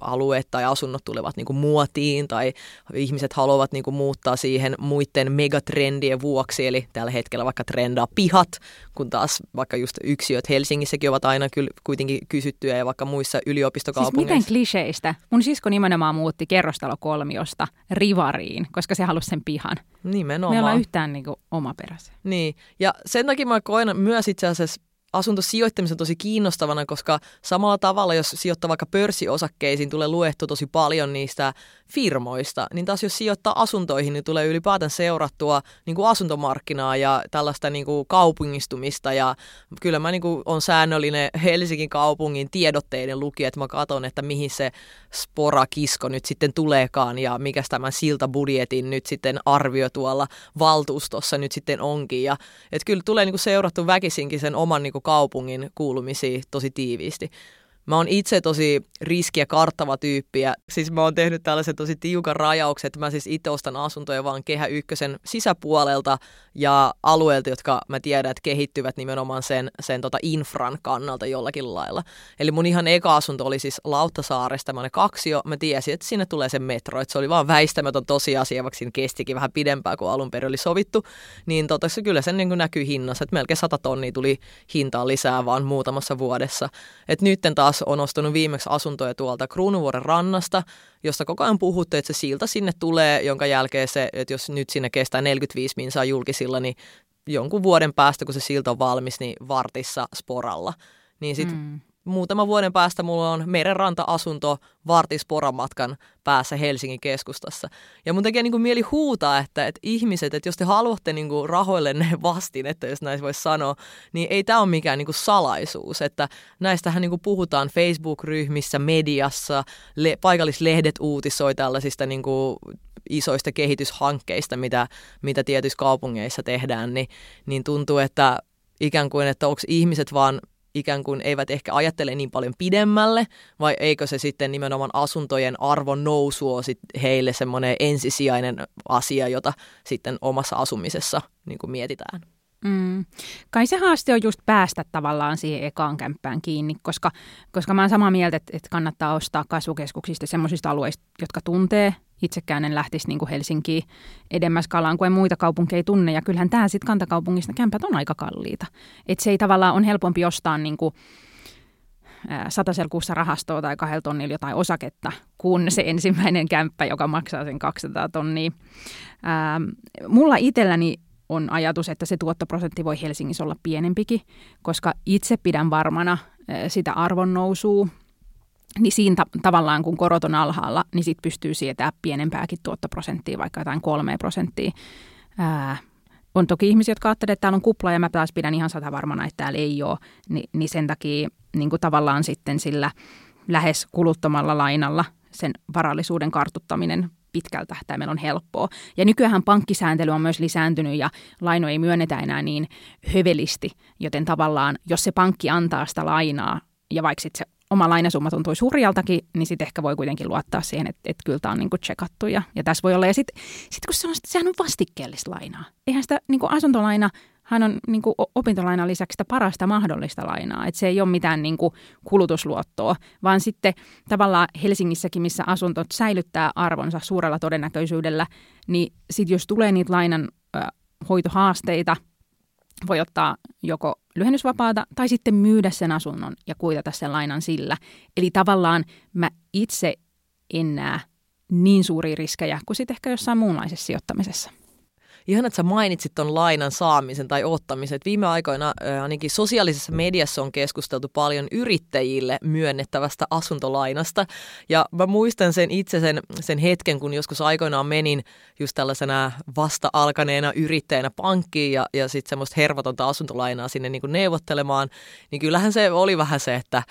alueet tai asunnot tulevat niin kuin muotiin tai ihmiset haluavat niin kuin muuttaa siihen muiden megatrendien vuoksi, eli tällä hetkellä vaikka trendaa pihat, kun taas vaikka just yksiöt Helsingissäkin ovat aina kyllä kuitenkin kysyttyjä ja vaikka muissa yliopistokaupungeissa. Siis miten kliseistä? Mun sisko nimenomaan muutti kerrostalokolmiosta Rivariin, koska se halusi sen pihan. Nimenomaan. Me ollaan yhtään niin omaperäisiä. Niin, ja sen takia mä koen myös itse asiassa asuntosijoittamisen tosi kiinnostavana, koska samalla tavalla, jos sijoittaa vaikka pörssiosakkeisiin, tulee luettu tosi paljon niistä firmoista, niin taas jos sijoittaa asuntoihin, niin tulee ylipäätään seurattua niin kuin asuntomarkkinaa ja tällaista niin kuin kaupungistumista. Ja kyllä mä niin kuin on säännöllinen Helsingin kaupungin tiedotteiden lukija, että mä katson, että mihin se sporakisko nyt sitten tuleekaan ja mikä tämän siltabudjetin nyt sitten arvio tuolla valtuustossa nyt sitten onkin. Ja, että kyllä tulee niin kuin seurattu väkisinkin sen oman niin kuin kaupungin kuulumisia tosi tiiviisti. Mä oon itse tosi riskiä karttava tyyppi ja siis mä oon tehnyt tällaisen tosi tiukan rajauksen, että mä siis itse ostan asuntoja vaan Kehä Ykkösen sisäpuolelta ja alueelta, jotka mä tiedän, että kehittyvät nimenomaan sen, sen tota infran kannalta jollakin lailla. Eli mun ihan eka asunto oli siis Lauttasaaresta, mä kaksi jo, mä tiesin, että sinne tulee se metro, että se oli vaan väistämätön tosiasia, vaikka siinä kestikin vähän pidempään kuin alun perin oli sovittu, niin tota, se kyllä sen niin näkyy hinnassa, että melkein 100 tonnia tuli hintaa lisää vaan muutamassa vuodessa. Et nytten taas on ostanut viimeksi asuntoja tuolta Kruunuvuoren rannasta, josta koko ajan puhutte, että se silta sinne tulee, jonka jälkeen se, että jos nyt sinne kestää 45 minsaa julkisilla, niin jonkun vuoden päästä, kun se silta on valmis, niin vartissa sporalla. Niin sitten mm muutaman vuoden päästä mulla on merenranta-asunto vartisporan matkan päässä Helsingin keskustassa. Ja mun tekee niin kuin mieli huutaa, että, että ihmiset, että jos te haluatte niin kuin rahoillenne <laughs> vastin, että jos näin voisi sanoa, niin ei tämä ole mikään niin kuin salaisuus. Että näistähän niin kuin puhutaan Facebook-ryhmissä, mediassa, le- paikallislehdet uutisoi tällaisista niin kuin isoista kehityshankkeista, mitä, mitä tietyissä kaupungeissa tehdään, niin, niin tuntuu, että ikään kuin, että onko ihmiset vaan ikään kuin eivät ehkä ajattele niin paljon pidemmälle, vai eikö se sitten nimenomaan asuntojen arvon nousu ole sit heille semmoinen ensisijainen asia, jota sitten omassa asumisessa niin kuin mietitään? Mm. Kai se haaste on just päästä tavallaan siihen ekaan kämppään kiinni, koska, koska mä oon samaa mieltä, että, että kannattaa ostaa kasvukeskuksista semmoisista alueista, jotka tuntee. Itsekään en lähtisi niin kuin Helsinkiin edemmäs kalaan, kun en muita kaupunkeja tunne. Ja kyllähän tämä sitten kantakaupungista kämpät on aika kalliita. Että se ei tavallaan on helpompi ostaa niin kuin satasella kuussa rahastoa tai kahdella tonnilla jotain osaketta, kuin se ensimmäinen kämppä, joka maksaa sen 200 tonnia. Ää, mulla itselläni on ajatus, että se tuottoprosentti voi Helsingissä olla pienempikin, koska itse pidän varmana sitä arvon nousua, niin siinä ta- tavallaan kun korot on alhaalla, niin sit pystyy sietämään pienempääkin tuottoprosenttia, vaikka jotain kolme prosenttia. Ää, on toki ihmisiä, jotka ajattelevat, että täällä on kupla ja mä taas pidän ihan sata varmana, että täällä ei ole, Ni, niin sen takia niin kuin tavallaan sitten sillä lähes kuluttomalla lainalla sen varallisuuden kartuttaminen pitkällä tähtäimellä on helppoa. Ja nykyään pankkisääntely on myös lisääntynyt ja laino ei myönnetä enää niin hövelisti, joten tavallaan jos se pankki antaa sitä lainaa ja vaikka sitten se oma lainasumma tuntui surjaltakin, niin sitten ehkä voi kuitenkin luottaa siihen, että, että kyllä tämä on niinku checkattu. Ja, ja tässä voi olla, ja sitten sit kun se on, sehän on vastikkeellista lainaa. Eihän sitä niinku asuntolaina, hän on niin kuin opintolainan lisäksi sitä parasta mahdollista lainaa. Että se ei ole mitään niin kuin kulutusluottoa, vaan sitten tavallaan Helsingissäkin, missä asuntot säilyttää arvonsa suurella todennäköisyydellä, niin sitten jos tulee niitä lainan ö, hoitohaasteita, voi ottaa joko lyhennysvapaata tai sitten myydä sen asunnon ja kuitata sen lainan sillä. Eli tavallaan mä itse en näe niin suuria riskejä kuin sitten ehkä jossain muunlaisessa sijoittamisessa. Ihan, että sä mainitsit ton lainan saamisen tai ottamisen. Viime aikoina ainakin sosiaalisessa mediassa on keskusteltu paljon yrittäjille myönnettävästä asuntolainasta. Ja mä muistan sen itse sen, sen hetken, kun joskus aikoinaan menin just tällaisena vasta alkaneena yrittäjänä pankkiin ja, ja sitten semmoista hervotonta asuntolainaa sinne niin kuin neuvottelemaan. Niin kyllähän se oli vähän se, että,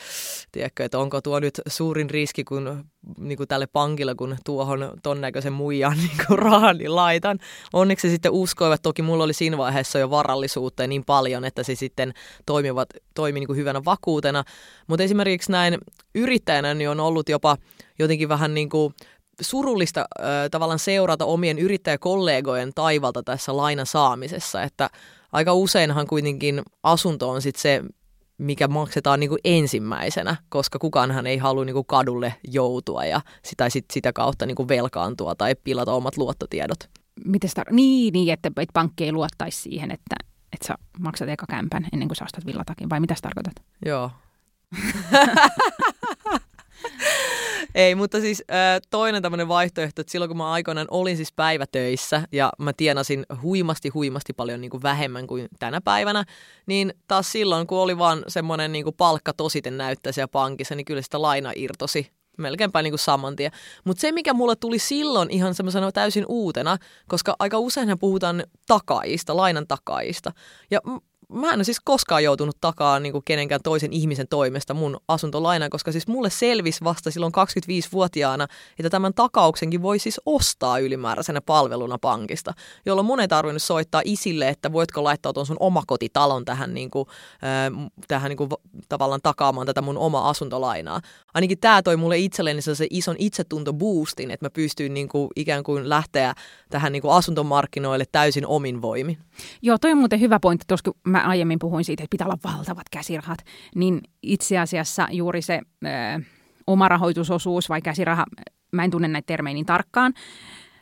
tiedätkö, että onko tuo nyt suurin riski, kun niin kuin tälle pankille, kun tuohon ton näköisen muijan <laughs> niin kuin rahan niin laitan. Onneksi sitten uskoivat, toki mulla oli siinä vaiheessa jo varallisuutta niin paljon, että se sitten toimivat, toimi niin kuin hyvänä vakuutena. Mutta esimerkiksi näin yrittäjänä niin on ollut jopa jotenkin vähän niin kuin surullista äh, tavallaan seurata omien yrittäjäkollegojen taivalta tässä lainan saamisessa, että aika useinhan kuitenkin asunto on sitten se, mikä maksetaan niin kuin ensimmäisenä, koska kukaanhan ei halua niin kuin kadulle joutua ja sitä, sit, sitä kautta niin kuin velkaantua tai pilata omat luottotiedot. Miten sitä, niin, niin että, että pankki ei luottaisi siihen, että, että sä maksat eka kämpän ennen kuin sä ostat villatakin, vai mitä sä tarkoitat? Joo. <laughs> Ei, mutta siis toinen tämmöinen vaihtoehto, että silloin kun mä aikoinaan olin siis päivätöissä ja mä tienasin huimasti, huimasti paljon niin kuin vähemmän kuin tänä päivänä, niin taas silloin kun oli vaan semmoinen niin kuin palkka tositen näyttää siellä pankissa, niin kyllä sitä laina irtosi melkeinpä niin kuin saman tien. Mutta se, mikä mulle tuli silloin ihan semmoisena täysin uutena, koska aika useinhan puhutaan takaista, lainan takaista. Ja mä en ole siis koskaan joutunut takaa niin kuin kenenkään toisen ihmisen toimesta mun asuntolainaa, koska siis mulle selvisi vasta silloin 25-vuotiaana, että tämän takauksenkin voi siis ostaa ylimääräisenä palveluna pankista, jolloin mun ei tarvinnut soittaa isille, että voitko laittaa tuon sun omakotitalon tähän, niin kuin, äh, tähän niin kuin, tavallaan takaamaan tätä mun oma asuntolainaa. Ainakin tämä toi mulle itselleni se ison itsetuntoboostin, että mä pystyin niin kuin, ikään kuin lähteä tähän niin kuin asuntomarkkinoille täysin omin voimin. Joo, toi on muuten hyvä pointti, koska mä aiemmin puhuin siitä, että pitää olla valtavat käsirahat, niin itse asiassa juuri se ö, oma rahoitusosuus vai käsiraha, mä en tunne näitä termejä niin tarkkaan,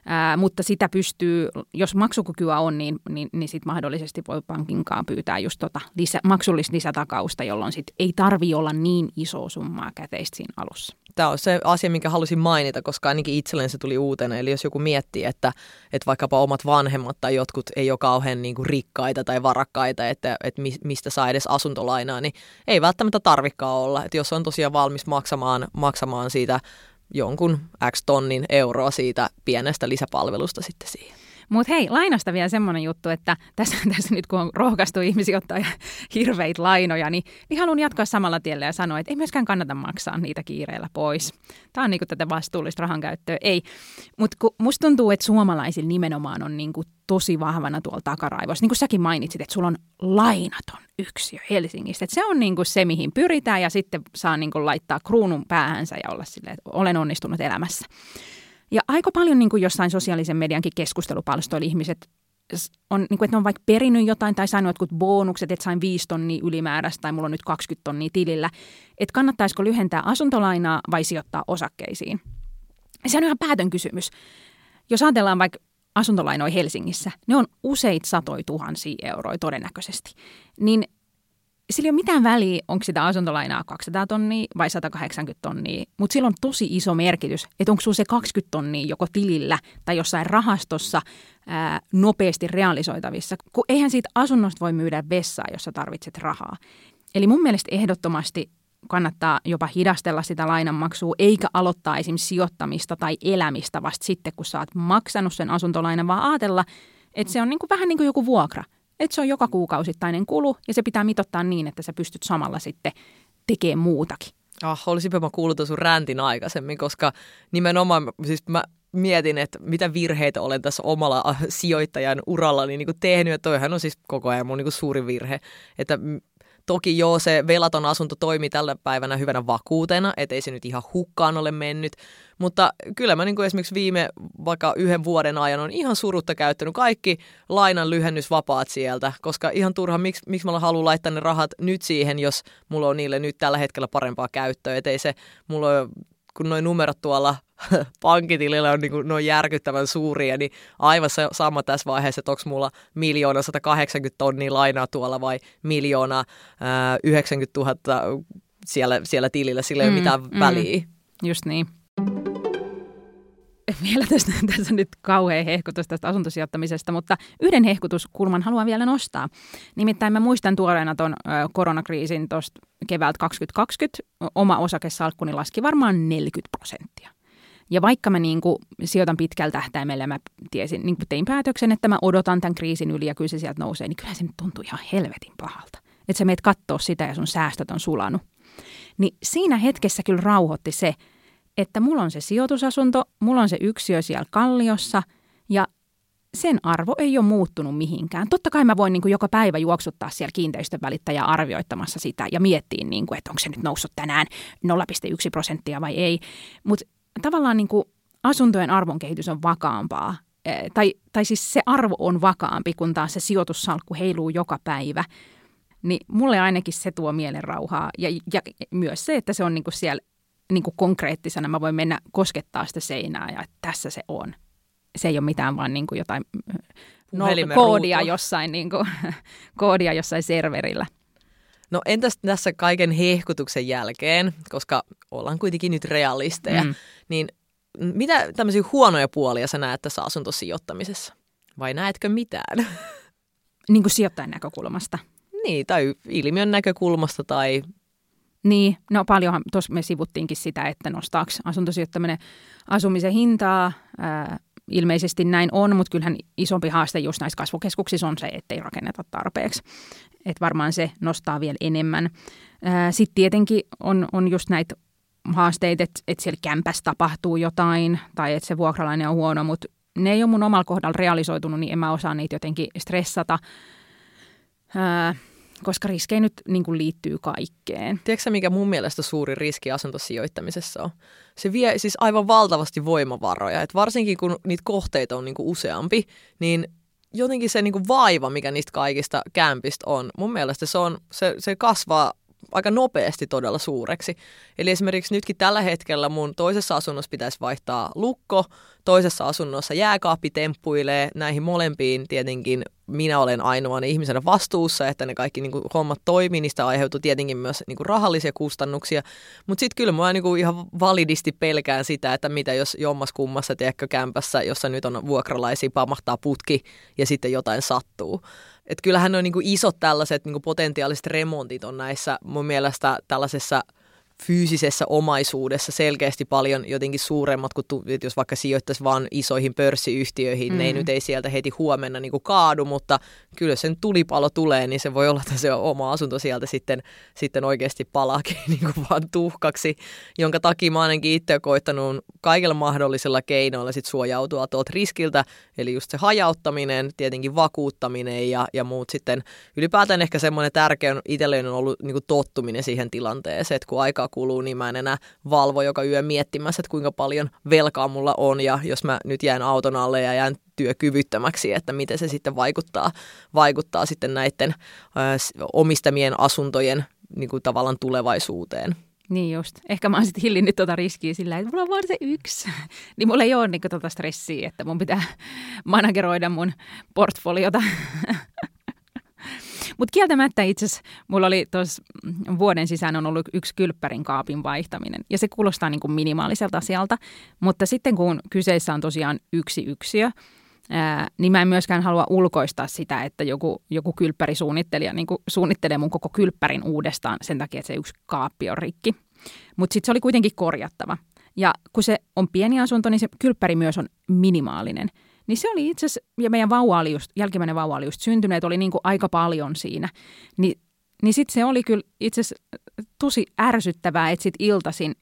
Ää, mutta sitä pystyy, jos maksukykyä on, niin, niin, niin sit mahdollisesti voi pankinkaan pyytää just tota lisä, maksullista lisätakausta, jolloin sit ei tarvi olla niin iso summaa käteistä siinä alussa. Tämä on se asia, minkä halusin mainita, koska ainakin itselleen se tuli uutena. Eli jos joku miettii, että, että vaikkapa omat vanhemmat tai jotkut ei ole kauhean niin kuin rikkaita tai varakkaita, että, että mistä saa edes asuntolainaa, niin ei välttämättä tarvikaan olla. Että jos on tosiaan valmis maksamaan, maksamaan siitä jonkun X tonnin euroa siitä pienestä lisäpalvelusta sitten siihen. Mutta hei, lainasta vielä semmoinen juttu, että tässä, <laughs> tässä nyt kun on rohkaistu ihmisiä ottaa hirveitä lainoja, niin, niin haluan jatkaa samalla tiellä ja sanoa, että ei myöskään kannata maksaa niitä kiireellä pois. Tämä on niinku tätä vastuullista rahankäyttöä. Ei, mutta musta tuntuu, että suomalaisilla nimenomaan on niinku tosi vahvana tuolla takaraivossa. Niin kuin säkin mainitsit, että sulla on lainaton yksiö Helsingistä. Että se on niinku se, mihin pyritään ja sitten saa niinku laittaa kruunun päähänsä ja olla silleen, että olen onnistunut elämässä. Ja aika paljon niin kuin jossain sosiaalisen mediankin keskustelupalstoilla ihmiset on, niin kuin, että ne on vaikka perinyt jotain tai saanut jotkut bonukset, että sain 5 tonnia ylimääräistä tai mulla on nyt 20 tonnia tilillä. Että kannattaisiko lyhentää asuntolainaa vai sijoittaa osakkeisiin. Se on ihan päätön kysymys. Jos ajatellaan vaikka asuntolainoja Helsingissä, ne on useit satoi tuhansia euroja todennäköisesti. Niin sillä ei ole mitään väliä, onko sitä asuntolainaa 200 tonnia vai 180 tonnia, mutta sillä on tosi iso merkitys, että onko sinulla se 20 tonnia joko tilillä tai jossain rahastossa ää, nopeasti realisoitavissa, kun eihän siitä asunnosta voi myydä vessaa, jos sä tarvitset rahaa. Eli mun mielestä ehdottomasti kannattaa jopa hidastella sitä lainanmaksua, eikä aloittaa esimerkiksi sijoittamista tai elämistä vasta sitten, kun sä oot maksanut sen asuntolainan, vaan ajatella, että se on niin kuin, vähän niin kuin joku vuokra. Että se on joka kuukausittainen kulu ja se pitää mitottaa niin, että sä pystyt samalla sitten tekemään muutakin. Ah, olisinpä mä kuullut sun räntin aikaisemmin, koska nimenomaan siis mä mietin, että mitä virheitä olen tässä omalla äh, sijoittajan urallani niin kuin tehnyt. Ja toihan on siis koko ajan mun niin kuin suuri virhe, että Toki joo, se velaton asunto toimii tällä päivänä hyvänä vakuutena, ettei se nyt ihan hukkaan ole mennyt. Mutta kyllä mä niin kuin esimerkiksi viime vaikka yhden vuoden ajan on ihan surutta käyttänyt kaikki lainan lyhennysvapaat sieltä, koska ihan turha, miksi, miksi mä haluan laittaa ne rahat nyt siihen, jos mulla on niille nyt tällä hetkellä parempaa käyttöä. Ettei se, mulla on kun noin numerot tuolla <laughs> pankkitilillä on niin noin järkyttävän suuria, niin aivan sama tässä vaiheessa, että onko mulla miljoona 180 tonnia lainaa tuolla vai miljoona ää, 90 000 siellä, siellä tilillä, sillä ei mm, ole mitään mm, väliä. Just niin. <laughs> Vielä tästä, tässä nyt kauhea hehkutus tästä asuntosijoittamisesta, mutta yhden hehkutuskulman haluan vielä nostaa. Nimittäin mä muistan tuoreena tuon koronakriisin tuosta keväältä 2020. Oma osakesalkkuni laski varmaan 40 prosenttia. Ja vaikka mä niin kuin sijoitan pitkällä tähtäimellä, mä tiesin, niin tein päätöksen, että mä odotan tämän kriisin yli ja kyllä se sieltä nousee, niin kyllä se nyt tuntuu ihan helvetin pahalta. Että sä meet kattoo sitä ja sun säästöt on sulanut. Niin siinä hetkessä kyllä rauhoitti se, että mulla on se sijoitusasunto, mulla on se yksiö siellä kalliossa ja sen arvo ei ole muuttunut mihinkään. Totta kai mä voin niin kuin joka päivä juoksuttaa siellä kiinteistön välittäjä arvioittamassa sitä ja miettiä, niin kuin, että onko se nyt noussut tänään 0,1 prosenttia vai ei. Mutta tavallaan niin kuin asuntojen arvon kehitys on vakaampaa. Tai, tai siis se arvo on vakaampi, kun taas se sijoitussalkku heiluu joka päivä. Niin mulle ainakin se tuo mielen rauhaa ja, ja myös se, että se on niin kuin siellä niin kuin konkreettisena. Mä voin mennä koskettaa sitä seinää ja että tässä se on. Se ei ole mitään vaan niin kuin jotain no, koodia jossain, niin kuin, <laughs> koodia jossain serverillä. No entäs tässä kaiken hehkutuksen jälkeen, koska ollaan kuitenkin nyt realisteja, mm. niin mitä tämmöisiä huonoja puolia sä näet tässä asuntosijoittamisessa? Vai näetkö mitään? <laughs> Niin kuin sijoittajan näkökulmasta. Niin, tai ilmiön näkökulmasta tai... Niin, no paljonhan, tuossa me sivuttiinkin sitä, että nostaako asuntosijoittaminen asumisen hintaa. Ää, ilmeisesti näin on, mutta kyllähän isompi haaste just näissä kasvukeskuksissa on se, ettei rakenneta tarpeeksi että varmaan se nostaa vielä enemmän. Sitten tietenkin on, on just näitä haasteita, että, että siellä kämpässä tapahtuu jotain tai että se vuokralainen on huono, mutta ne ei ole mun omalla kohdalla realisoitunut, niin en mä osaa niitä jotenkin stressata, ää, koska riskejä nyt niin kuin liittyy kaikkeen. Tiedätkö mikä mun mielestä suuri riski asuntosijoittamisessa on? Se vie siis aivan valtavasti voimavaroja, että varsinkin kun niitä kohteita on niin kuin useampi, niin jotenkin se niinku vaiva, mikä niistä kaikista kämpistä on, mun mielestä se, on, se, se kasvaa aika nopeasti todella suureksi. Eli esimerkiksi nytkin tällä hetkellä mun toisessa asunnossa pitäisi vaihtaa lukko, toisessa asunnossa jääkaappi temppuilee. Näihin molempiin tietenkin minä olen ainoana ihmisenä vastuussa, että ne kaikki niin kuin, hommat toimii, niistä aiheutuu tietenkin myös niin kuin, rahallisia kustannuksia. Mutta sitten kyllä mä niin kuin, ihan validisti pelkään sitä, että mitä jos jommas kummassa, tiedätkö, kämpässä, jossa nyt on vuokralaisia, pamahtaa putki ja sitten jotain sattuu. Et kyllähän on niin isot tällaiset niin potentiaaliset remontit on näissä mun mielestä tällaisessa – fyysisessä omaisuudessa selkeästi paljon jotenkin suuremmat kuin tu, jos vaikka sijoittaisi vain isoihin pörssiyhtiöihin, mm. ne ei mm. nyt ei sieltä heti huomenna niin kuin kaadu, mutta kyllä sen tulipalo tulee, niin se voi olla, että se oma asunto sieltä sitten, sitten oikeasti palaakin <laughs> niin kuin vaan tuhkaksi, jonka takia mä ainakin itse koittanut kaikilla mahdollisilla keinoilla sit suojautua tuolta riskiltä, eli just se hajauttaminen, tietenkin vakuuttaminen ja, ja muut sitten. Ylipäätään ehkä semmoinen tärkeä itselleen on ollut niin kuin tottuminen siihen tilanteeseen, että kun aika aikaa kuluu, niin mä en enää valvo joka yö miettimässä, että kuinka paljon velkaa mulla on ja jos mä nyt jään auton alle ja jään työkyvyttömäksi, että miten se sitten vaikuttaa, vaikuttaa sitten näiden ö, omistamien asuntojen niin kuin tavallaan tulevaisuuteen. Niin just. Ehkä mä oon sitten hillinnyt tuota riskiä sillä, että mulla on vaan se yksi. <laughs> niin mulla ei ole niin tuota stressiä, että mun pitää <laughs> manageroida mun portfoliota. <laughs> Mutta kieltämättä itse asiassa mulla oli tuossa vuoden sisään on ollut yksi kylppärin kaapin vaihtaminen. Ja se kuulostaa niin kuin minimaaliselta asialta, mutta sitten kun kyseessä on tosiaan yksi yksiö, ää, niin mä en myöskään halua ulkoistaa sitä, että joku, joku kylppärisuunnittelija niin suunnittelee mun koko kylppärin uudestaan sen takia, että se yksi kaappi on rikki. Mutta sitten se oli kuitenkin korjattava. Ja kun se on pieni asunto, niin se kylppäri myös on minimaalinen. Niin se oli itse asiassa, ja meidän vauva oli just, jälkimmäinen vauva oli just syntynyt, oli niin kuin aika paljon siinä. Ni, niin sitten se oli kyllä itse asiassa tosi ärsyttävää, että sitten iltasin,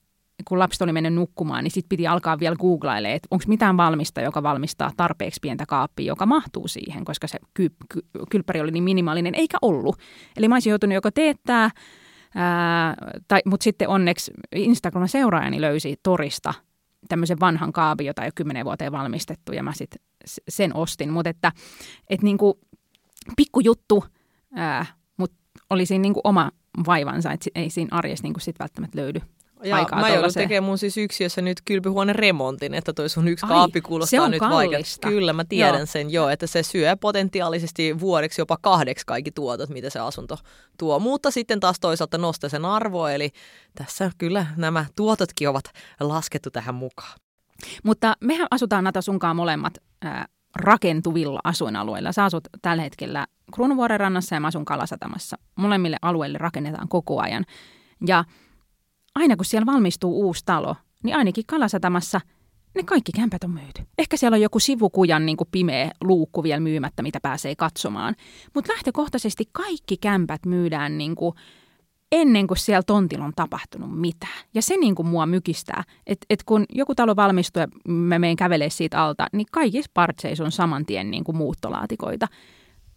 kun lapset oli mennyt nukkumaan, niin sitten piti alkaa vielä googlailemaan, että onko mitään valmista, joka valmistaa tarpeeksi pientä kaappia, joka mahtuu siihen, koska se ky, ky, kylppäri oli niin minimaalinen, eikä ollut. Eli mä olisin joutunut joko teettää Ää, tai, mutta sitten onneksi Instagramin seuraajani löysi torista tämmöisen vanhan kaapin, jota ole kymmenen vuoteen valmistettu, ja mä sitten sen ostin. Mutta että, että niin kuin pikkujuttu, mutta oli siinä niin kuin oma vaivansa, että ei siinä arjessa niin kuin sit välttämättä löydy ja aikaa mä joudun tekemään mun siis yksiössä nyt kylpyhuoneen remontin, että toi sun yksi Ai, kaappi se kuulostaa on nyt vaikealta. Kyllä, mä tiedän Joo. sen jo, että se syö potentiaalisesti vuodeksi jopa kahdeksi kaikki tuotot, mitä se asunto tuo. Mutta sitten taas toisaalta nostaa sen arvoa, eli tässä kyllä nämä tuototkin ovat laskettu tähän mukaan. Mutta mehän asutaan Nata sunkaan molemmat ää, rakentuvilla asuinalueilla. Sä asut tällä hetkellä Kruunuvuoren rannassa ja mä asun Kalasatamassa. Molemmille alueille rakennetaan koko ajan. Ja aina kun siellä valmistuu uusi talo, niin ainakin Kalasatamassa ne kaikki kämpät on myyty. Ehkä siellä on joku sivukujan niin kuin pimeä luukku vielä myymättä, mitä pääsee katsomaan. Mutta lähtökohtaisesti kaikki kämpät myydään niin kuin ennen kuin siellä tontilla on tapahtunut mitään. Ja se niin kuin mua mykistää, että et kun joku talo valmistuu ja mä menen kävelee siitä alta, niin kaikissa partseissa on saman tien niin kuin muuttolaatikoita.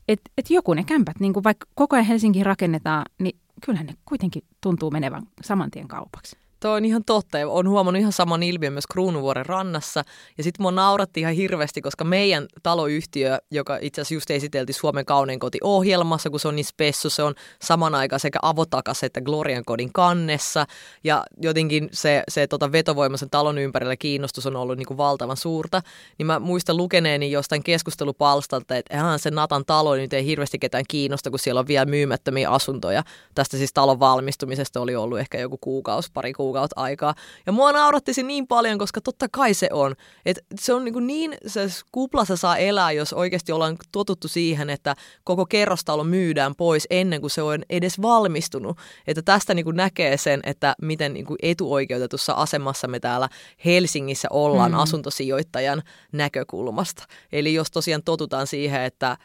Että et joku ne kämpät, niin kuin vaikka koko ajan Helsinkiin rakennetaan, niin kyllähän ne kuitenkin tuntuu menevän saman tien kaupaksi. Tuo on ihan totta ja on huomannut ihan saman ilmiön myös Kruunuvuoren rannassa. Ja sitten mua nauratti ihan hirveästi, koska meidän taloyhtiö, joka itse asiassa just esiteltiin Suomen kaunein koti ohjelmassa, kun se on niin spessu, se on saman aikaan sekä avotakas että Glorian kodin kannessa. Ja jotenkin se, se tota vetovoima sen talon ympärillä kiinnostus on ollut niin kuin valtavan suurta. Niin mä muistan lukeneeni jostain keskustelupalstalta, että ihan se Natan talo nyt ei hirveästi ketään kiinnosta, kun siellä on vielä myymättömiä asuntoja. Tästä siis talon valmistumisesta oli ollut ehkä joku kuukausi, pari kuukautta aikaa. Ja mua nauratti se niin paljon, koska totta kai se on. Et se on niin, niin se kuplassa saa elää, jos oikeasti ollaan totuttu siihen, että koko kerrostalo myydään pois ennen kuin se on edes valmistunut. Että tästä niin kuin näkee sen, että miten niin kuin etuoikeutetussa asemassa me täällä Helsingissä ollaan mm. asuntosijoittajan näkökulmasta. Eli jos tosiaan totutaan siihen, että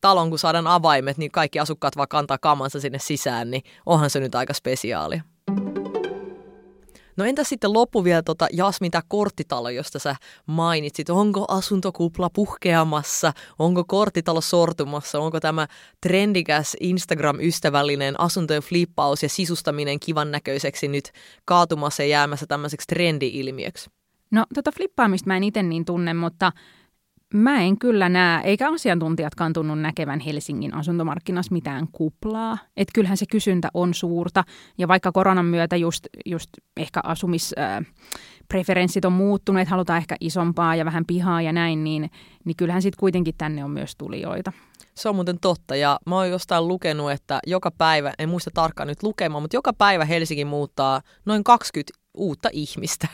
talon kun saadaan avaimet, niin kaikki asukkaat vaan kantaa kamansa sinne sisään, niin onhan se nyt aika spesiaalia. No entä sitten loppu vielä tota, Jasmin, tämä korttitalo, josta sä mainitsit. Onko asuntokupla puhkeamassa? Onko korttitalo sortumassa? Onko tämä trendikäs Instagram-ystävällinen asuntojen flippaus ja sisustaminen kivan näköiseksi nyt kaatumassa ja jäämässä tämmöiseksi trendi-ilmiöksi? No tota flippaamista mä en itse niin tunne, mutta mä en kyllä näe, eikä asiantuntijatkaan tunnu näkevän Helsingin asuntomarkkinassa mitään kuplaa. Että kyllähän se kysyntä on suurta ja vaikka koronan myötä just, just ehkä asumispreferenssit on muuttunut, että halutaan ehkä isompaa ja vähän pihaa ja näin, niin, niin kyllähän sitten kuitenkin tänne on myös tulijoita. Se on muuten totta ja mä oon jostain lukenut, että joka päivä, en muista tarkkaan nyt lukemaan, mutta joka päivä Helsinki muuttaa noin 20 uutta ihmistä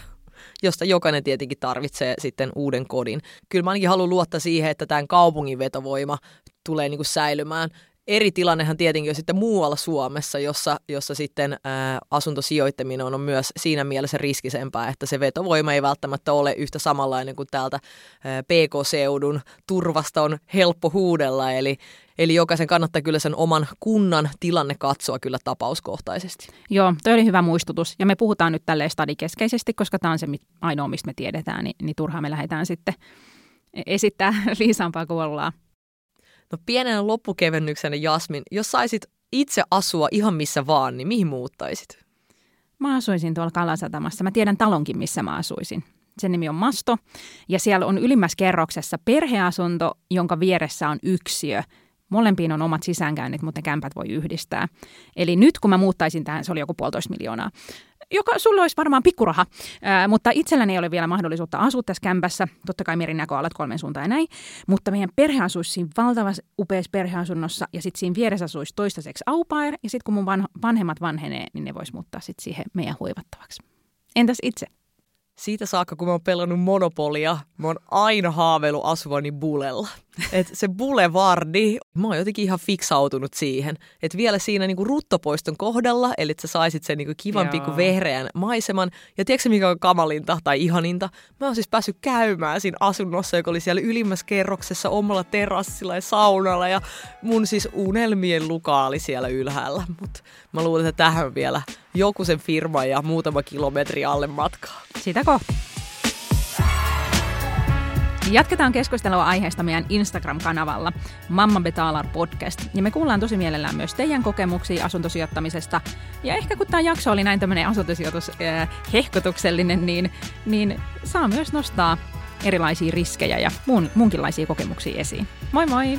josta jokainen tietenkin tarvitsee sitten uuden kodin. Kyllä mä ainakin haluan luottaa siihen, että tämän kaupungin vetovoima tulee niin kuin säilymään. Eri tilannehan tietenkin on sitten muualla Suomessa, jossa, jossa sitten ää, asuntosijoittaminen on myös siinä mielessä riskisempää, että se vetovoima ei välttämättä ole yhtä samanlainen kuin täältä ää, PK-seudun turvasta on helppo huudella. Eli, eli jokaisen kannattaa kyllä sen oman kunnan tilanne katsoa kyllä tapauskohtaisesti. Joo, toi oli hyvä muistutus. Ja me puhutaan nyt tälleen stadikeskeisesti, koska tämä on se ainoa, mistä me tiedetään, niin, niin turhaan me lähdetään sitten esittää <laughs> viisaampaa kuin ollaan. No pienenä loppukevennyksenä Jasmin, jos saisit itse asua ihan missä vaan, niin mihin muuttaisit? Mä asuisin tuolla Kalasatamassa. Mä tiedän talonkin, missä mä asuisin. Sen nimi on Masto. Ja siellä on ylimmässä kerroksessa perheasunto, jonka vieressä on yksiö. Molempiin on omat sisäänkäynnit, mutta ne kämpät voi yhdistää. Eli nyt kun mä muuttaisin tähän, se oli joku puolitoista miljoonaa. joka sulle olisi varmaan pikkuraha, ää, mutta itselläni ei ole vielä mahdollisuutta asua tässä kämpässä. Totta kai merinäköalat kolmen suuntaan ja näin. Mutta meidän perhe asuisi siinä valtavassa upeassa perheasunnossa ja sitten siinä vieressä asuisi toistaiseksi au pair, ja sitten kun mun vanhemmat vanhenee, niin ne vois muuttaa sitten siihen meidän hoivattavaksi. Entäs itse? siitä saakka, kun mä oon pelannut Monopolia, mä oon aina haaveillut asuvani bulella. Et se bulevardi, mä oon jotenkin ihan fiksautunut siihen, että vielä siinä niinku ruttopoiston kohdalla, eli että sä saisit sen niinku kivan pikku vehreän maiseman. Ja tiedätkö mikä on kamalinta tai ihaninta? Mä oon siis päässyt käymään siinä asunnossa, joka oli siellä ylimmässä kerroksessa omalla terassilla ja saunalla ja mun siis unelmien luka oli siellä ylhäällä. Mutta mä luulen, että tähän vielä joku sen firma ja muutama kilometri alle matkaa. Sitä kohti. Jatketaan keskustelua aiheesta meidän Instagram-kanavalla Mamma Betalar Podcast. Ja me kuullaan tosi mielellään myös teidän kokemuksia asuntosijoittamisesta. Ja ehkä kun tämä jakso oli näin tämmöinen asuntosijoitus äh, hehkotuksellinen, niin, niin saa myös nostaa erilaisia riskejä ja mun, munkinlaisia kokemuksia esiin. Moi moi!